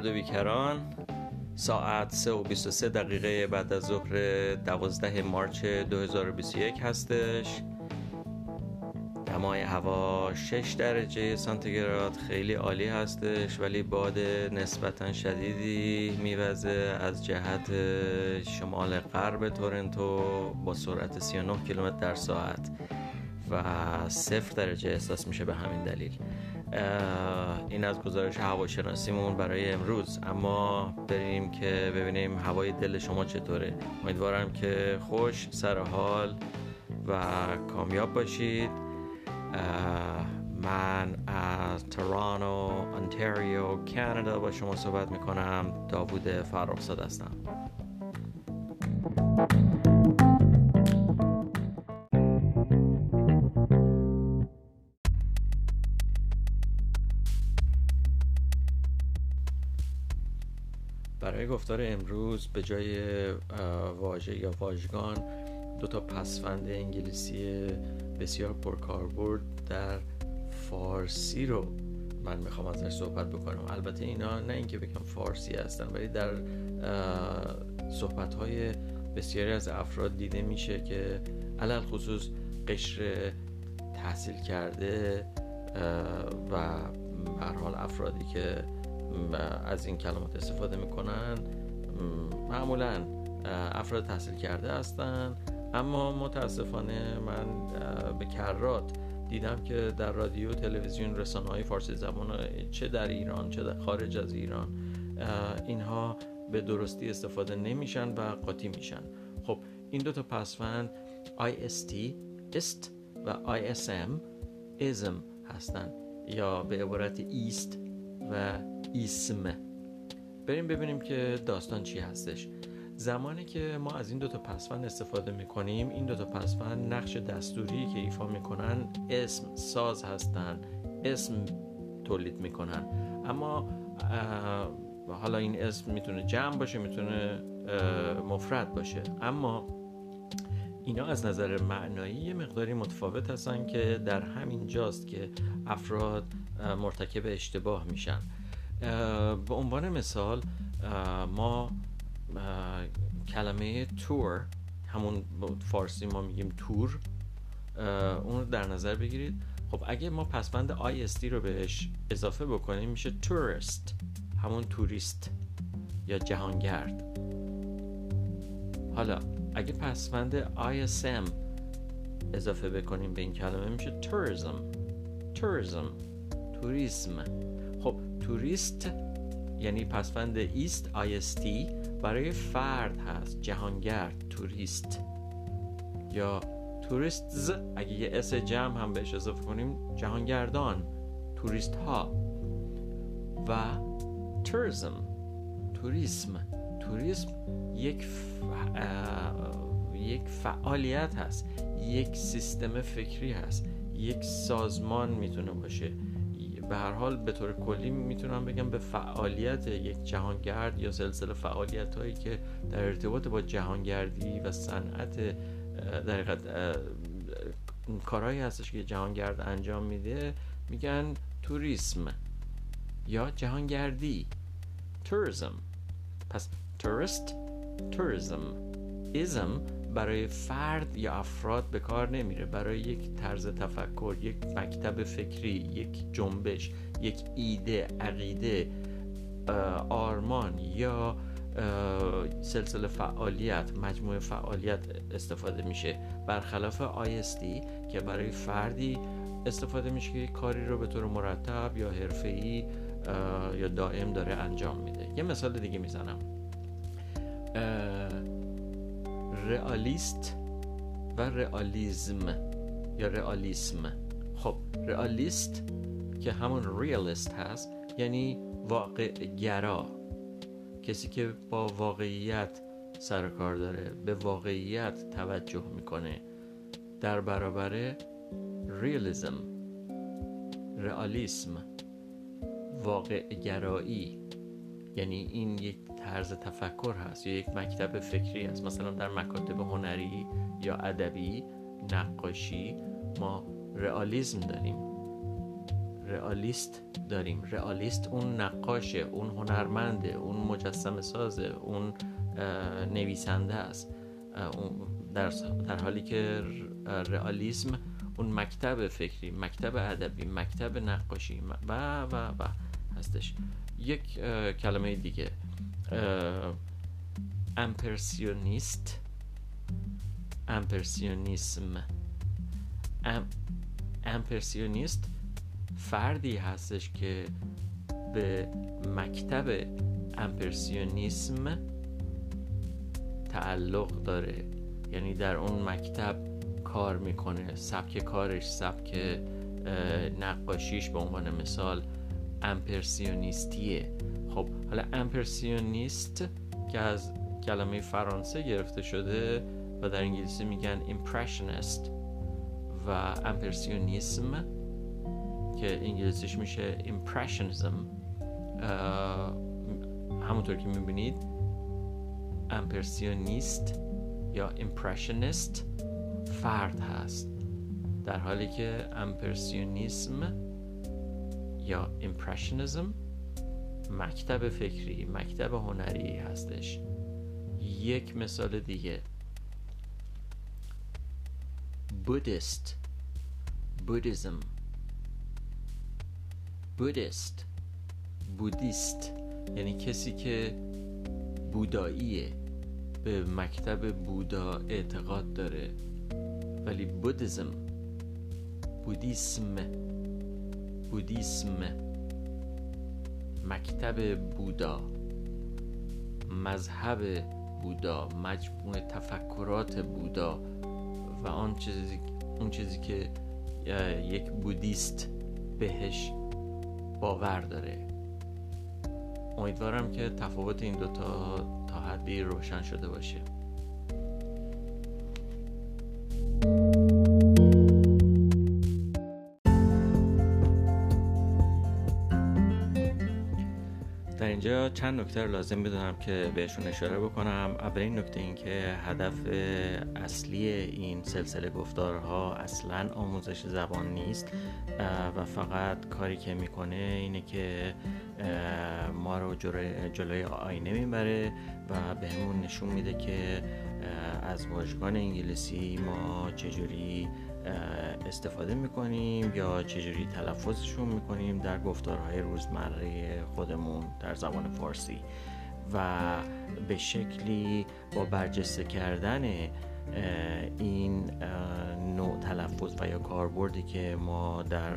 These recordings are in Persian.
درود بیکران. ساعت 3 و 23 دقیقه بعد از ظهر 12 مارچ 2021 هستش. دمای هوا 6 درجه سانتیگراد خیلی عالی هستش ولی باد نسبتا شدیدی میوزه. از جهت شمال غرب تورنتو با سرعت 39 کیلومتر در ساعت و صفر درجه احساس میشه به همین دلیل. این از گزارش هواشناسیمون برای امروز. اما بریم که ببینیم هوای دل شما چطوره. امیدوارم که خوش سر حال و کامیاب باشید. من از ترانو انتریو کانادا با شما صحبت می‌کنم. داوود فرخزاد هستم. گفتار امروز به جای واژه یا واژگان دو تا پسفند انگلیسی بسیار پرکاربرد در فارسی رو من می‌خوام ازش صحبت بکنم. البته اینا نه اینکه بگم فارسی هستن ولی در صحبت های بسیاری از افراد دیده میشه که علل خصوص قشر تحصیل کرده و حال افرادی که از این کلمات استفاده می‌کنن. معمولا افراد تحصیل کرده هستن اما متاسفانه من به کرات دیدم که در رادیو تلویزیون رسانه های فارسی زبان چه در ایران چه در خارج از ایران اینها به درستی استفاده نمیشن و قاطی میشن. خب این دو تا پسفند IST است و ISM اسم هستند یا به عبارت ایست و اسم. بریم ببینیم که داستان چی هستش. زمانی که ما از این دو تا پسفند استفاده می‌کنیم این دو تا پسفند نقش دستوری که ایفا می‌کنن اسم ساز هستن اسم تولید می‌کنن. اما حالا این اسم می‌تونه جمع باشه می‌تونه مفرد باشه. اما اینا از نظر معنایی یه مقداری متفاوت هستن که در همین جاست که افراد مرتکب اشتباه میشن. به عنوان مثال ما کلمه تور همون فارسی ما میگیم تور اون رو در نظر بگیرید. خب اگه ما پسفند IST رو بهش اضافه بکنیم میشه tourist همون توریست یا جهانگرد. حالا اگه پسوند ISM اضافه بکنیم به این کلمه میشه tourism. توریسم خب توریست یعنی پسوند ایست IST برای فرد هست جهانگرد توریست. یا tourist اگه یه s جمع هم بهش اضافه کنیم جهانگردان توریست ها و توریسم توریسم. توریسم یک یک فعالیت هست یک سیستم فکری هست یک سازمان می‌تونه باشه. به هر حال به طور کلی می‌تونم بگم به فعالیت یک جهانگرد یا سلسله فعالیت هایی که در ارتباط با جهانگردی و صنعت در کارهایی هستش که جهانگرد انجام میده میگن توریسم یا جهانگردی. توریسم. پس توریست توریسم. ایزم برای فرد یا افراد به کار نمیره. برای یک طرز تفکر یک مکتب فکری یک جنبش یک ایده عقیده آرمان یا سلسله فعالیت مجموعه فعالیت استفاده میشه. برخلاف آیستی که برای فردی استفاده میشه که کاری رو به طور مرتب یا حرفه‌ای یا دائم داره انجام میده. یه مثال دیگه می‌زنم. رئالیست و رئالیزم یا رئالیسم خب رئالیست که همون ریالیست هست یعنی واقع گرا کسی که با واقعیت سر کار داره به واقعیت توجه می‌کنه در برابر ریالیزم رئالیسم واقع گرایی یعنی این یک طرز تفکر هست یا یک مکتب فکری هست. مثلا در مکاتب هنری یا ادبی نقاشی ما رئالیسم داریم. رئالیست داریم. رئالیست اون نقاشه اون هنرمنده اون مجسم سازه اون نویسنده است. در, در حالی که رئالیسم اون مکتب فکری مکتب ادبی مکتب نقاشی و و و هستش. یک کلمه دیگه. امپرسیونیست. امپرسیونیسم. ام، امپرسیونیست فردی هستش که به مکتب امپرسیونیسم تعلق داره. یعنی در اون مکتب کار می‌کنه. سبک کارش سبک نقاشیش به عنوان مثال امپرسیونیستیه. خب حالا امپرسیونیست که از کلمه فرانسه گرفته شده و در انگلیسی میگن impressionist و امپرسیونیسم که انگلیسیش میشه impressionism همونطور که می‌بینید امپرسیونیست یا impressionist فرد هست. در حالی که امپرسیونیسم یا impressionism مکتب فکری مکتب هنری هستش. یک مثال دیگه. بودیست بودیزم. بودیست بودیست. یعنی کسی که بوداییه. به مکتب بودا اعتقاد داره. ولی بودیزم. بودیسم. بودیسم. مکتب بودا مذهب بودا مجموع تفکرات بودا و آن چیزی, اون چیزی که یک بودیست بهش باور داره. امیدوارم که تفاوت این دوتا تا حدی روشن شده باشه. چند نکته رو لازم بدونم که بهشون اشاره بکنم. اولین نکته این که هدف اصلی این سلسله گفتارها اصلا آموزش زبان نیست و فقط کاری که می‌کنه اینه که ما رو جلوی آینه می‌بره و بهمون نشون میده که از واژگان انگلیسی ما چجوری استفاده می‌کنیم یا چجوری تلفظشون می‌کنیم در گفتارهای روزمره خودمون در زبان فارسی. و به شکلی با برجسته کردن این نوع تلفظ و یا کاربردی که ما در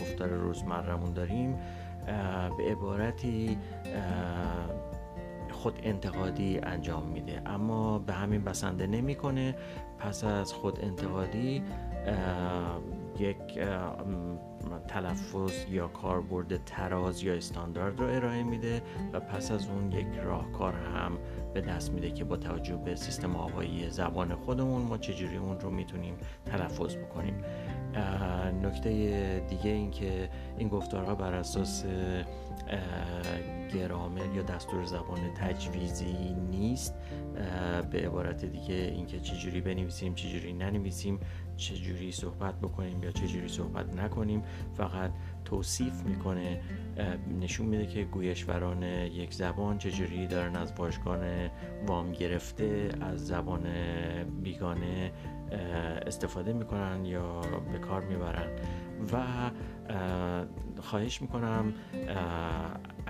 گفتار روزمرهمون داریم به عبارتی خود انتقادی انجام میده. اما به همین بسنده نمی‌کنه. پس از خود انتقادی یک تلفظ یا کاربرد تراز یا استاندارد رو ارائه میده و پس از اون یک راهکار هم به دست میده که با توجه به سیستم آوایی زبان خودمون ما چجوری اون رو می‌تونیم تلفظ بکنیم. نکته دیگه این که این گفتارها بر اساس گرامر یا دستور زبان تجویزی نیست. به عبارت دیگه اینکه چجوری بنویسیم چجوری ننویسیم. چجوری صحبت بکنیم یا چجوری صحبت نکنیم فقط توصیف می‌کنه نشون میده که گویشوران یک زبان چجوری دارن از واژگان وام گرفته از زبان بیگانه استفاده می‌کنن یا به کار می‌برن. و خواهش می‌کنم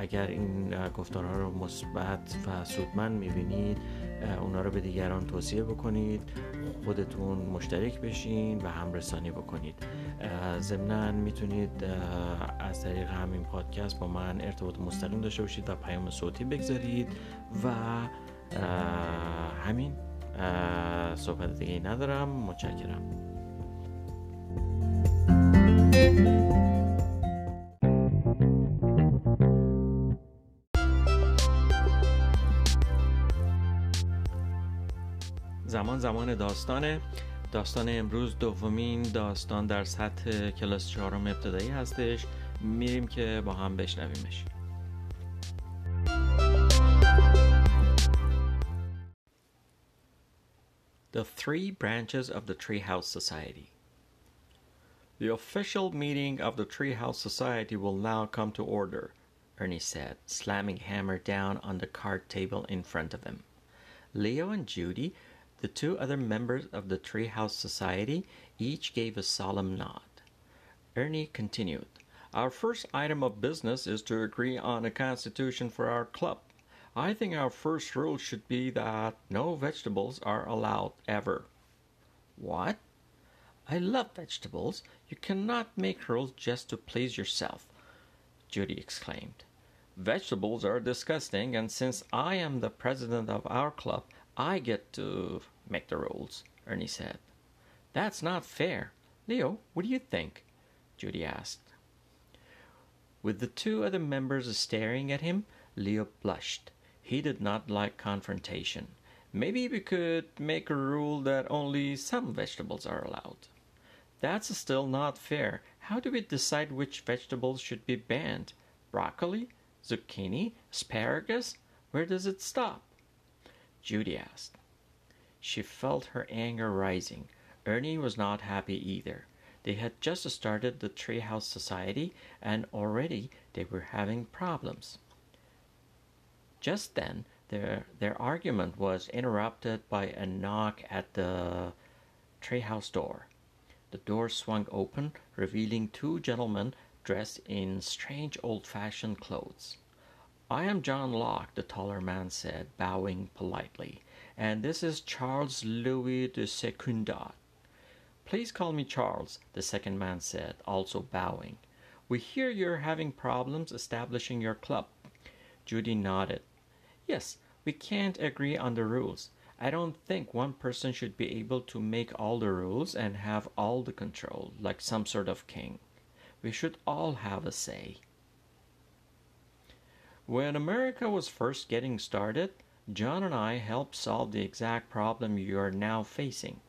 اگر این گفتارها رو مثبت و سودمند می‌بینید اونا رو به دیگران توصیه بکنید خودتون مشترک بشین و همرسانی بکنید. ضمنا می‌تونید از طریق همین پادکست با من ارتباط مستقیم داشته باشید و پیام صوتی بگذارید و همین صحبت دیگه ندارم. متشکرم. زمان زمان داستانه داستان امروز دومین داستان در سطح کلاس چهارم ابتدایی هستش میریم که با هم بشنویمش The Three Branches of the Treehouse Society The official meeting of the Treehouse Society will now come to order, Ernie said, slamming hammer down on the card table in front of him. Leo and Judy, the two other members of the Treehouse Society, each gave a solemn nod. Ernie continued, Our first item of business is to agree on a constitution for our club. I think our first rule should be that no vegetables are allowed ever. What? I love vegetables. You cannot make rules just to please yourself, Judy exclaimed. Vegetables are disgusting, and since I am the president of our club, I get to make the rules, Ernie said. That's not fair. Leo, what do you think? Judy asked. With the two other members staring at him, Leo blushed. He did not like confrontation. Maybe we could make a rule that only some vegetables are allowed. That's still not fair. How do we decide which vegetables should be banned? Broccoli? Zucchini? Asparagus? Where does it stop? Judy asked. She felt her anger rising. Ernie was not happy either. They had just started the Treehouse Society, and already they were having problems. Just then, their, their argument was interrupted by a knock at the treehouse door. The door swung open, revealing two gentlemen dressed in strange old fashioned clothes. I am John Locke, the taller man said, bowing politely, and this is Charles Louis de Secundat. Please call me Charles, the second man said, also bowing. We hear you're having problems establishing your club. Judy nodded. Yes, we can't agree on the rules. I don't think one person should be able to make all the rules and have all the control, like some sort of king. We should all have a say. When America was first getting started, John and I helped solve the exact problem you are now facing.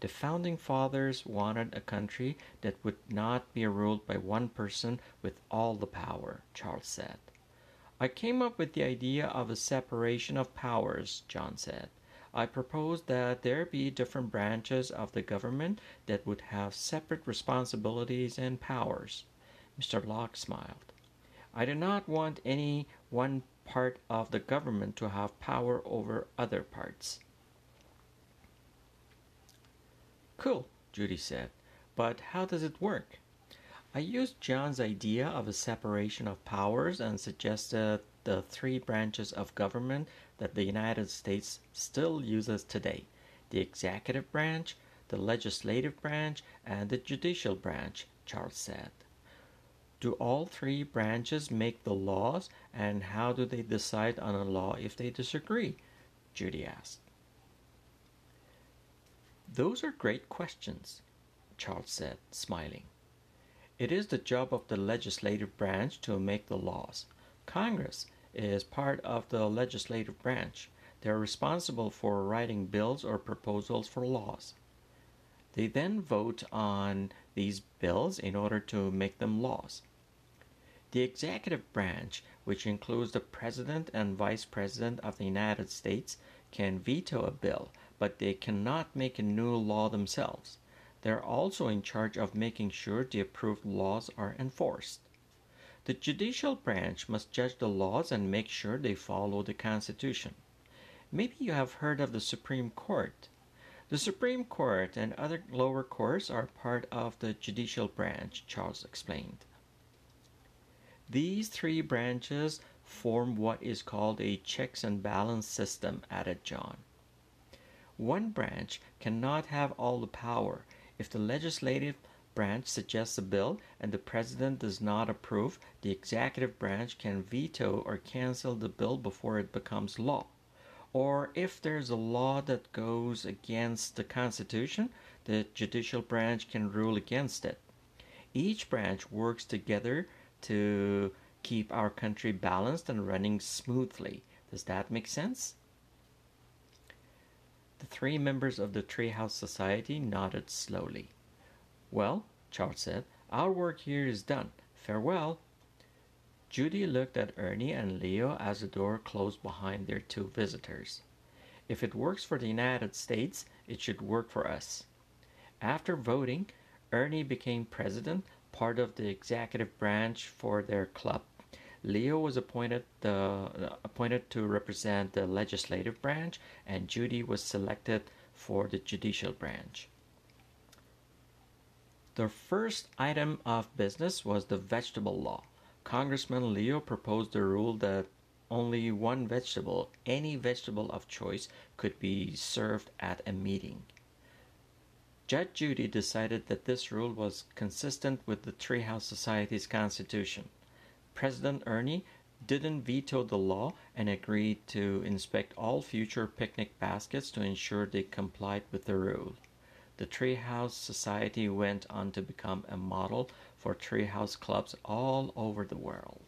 The founding fathers wanted a country that would not be ruled by one person with all the power, Charles said. I came up with the idea of a separation of powers, John said. I proposed that there be different branches of the government that would have separate responsibilities and powers. Mr. Locke smiled. I do not want any one part of the government to have power over other parts. Cool, Judy said. But how does it work? I used John's idea of a separation of powers and suggested the three branches of government that the United States still uses today the executive branch, the legislative branch, and the judicial branch, Charles said. Do all three branches make the laws, and how do they decide on a law if they disagree? Judy asked. Those are great questions, Charles said, smiling. It is the job of the legislative branch to make the laws. Congress is part of the legislative branch. They are responsible for writing bills or proposals for laws. They then vote on these bills in order to make them laws. The executive branch, which includes the President and Vice President of the United States, can veto a bill, but they cannot make a new law themselves. They are also in charge of making sure the approved laws are enforced. The judicial branch must judge the laws and make sure they follow the Constitution. Maybe you have heard of the Supreme Court. The Supreme Court and other lower courts are part of the judicial branch, Charles explained. These three branches form what is called a checks and balance system, added John. One branch cannot have all the power. If the legislative branch suggests a bill and the president does not approve, the executive branch can veto or cancel the bill before it becomes law. Or if there's a law that goes against the Constitution, the judicial branch can rule against it. Each branch works together to keep our country balanced and running smoothly. Does that make sense? The three members of the Treehouse Society nodded slowly. Well, Charles said, our work here is done. Farewell. Judy looked at Ernie and Leo as the door closed behind their two visitors. If it works for the United States, it should work for us. After voting, Ernie became president, part of the executive branch for their club. Leo was appointed the appointed to represent the legislative branch, and Judy was selected for the judicial branch. The first item of business was the vegetable law. Congressman Leo proposed a rule that only one vegetable, any vegetable of choice, could be served at a meeting. Judge Judy decided that this rule was consistent with the Treehouse Society's constitution. President Ernie didn't veto the law and agreed to inspect all future picnic baskets to ensure they complied with the rule. The Treehouse Society went on to become a model for treehouse clubs all over the world.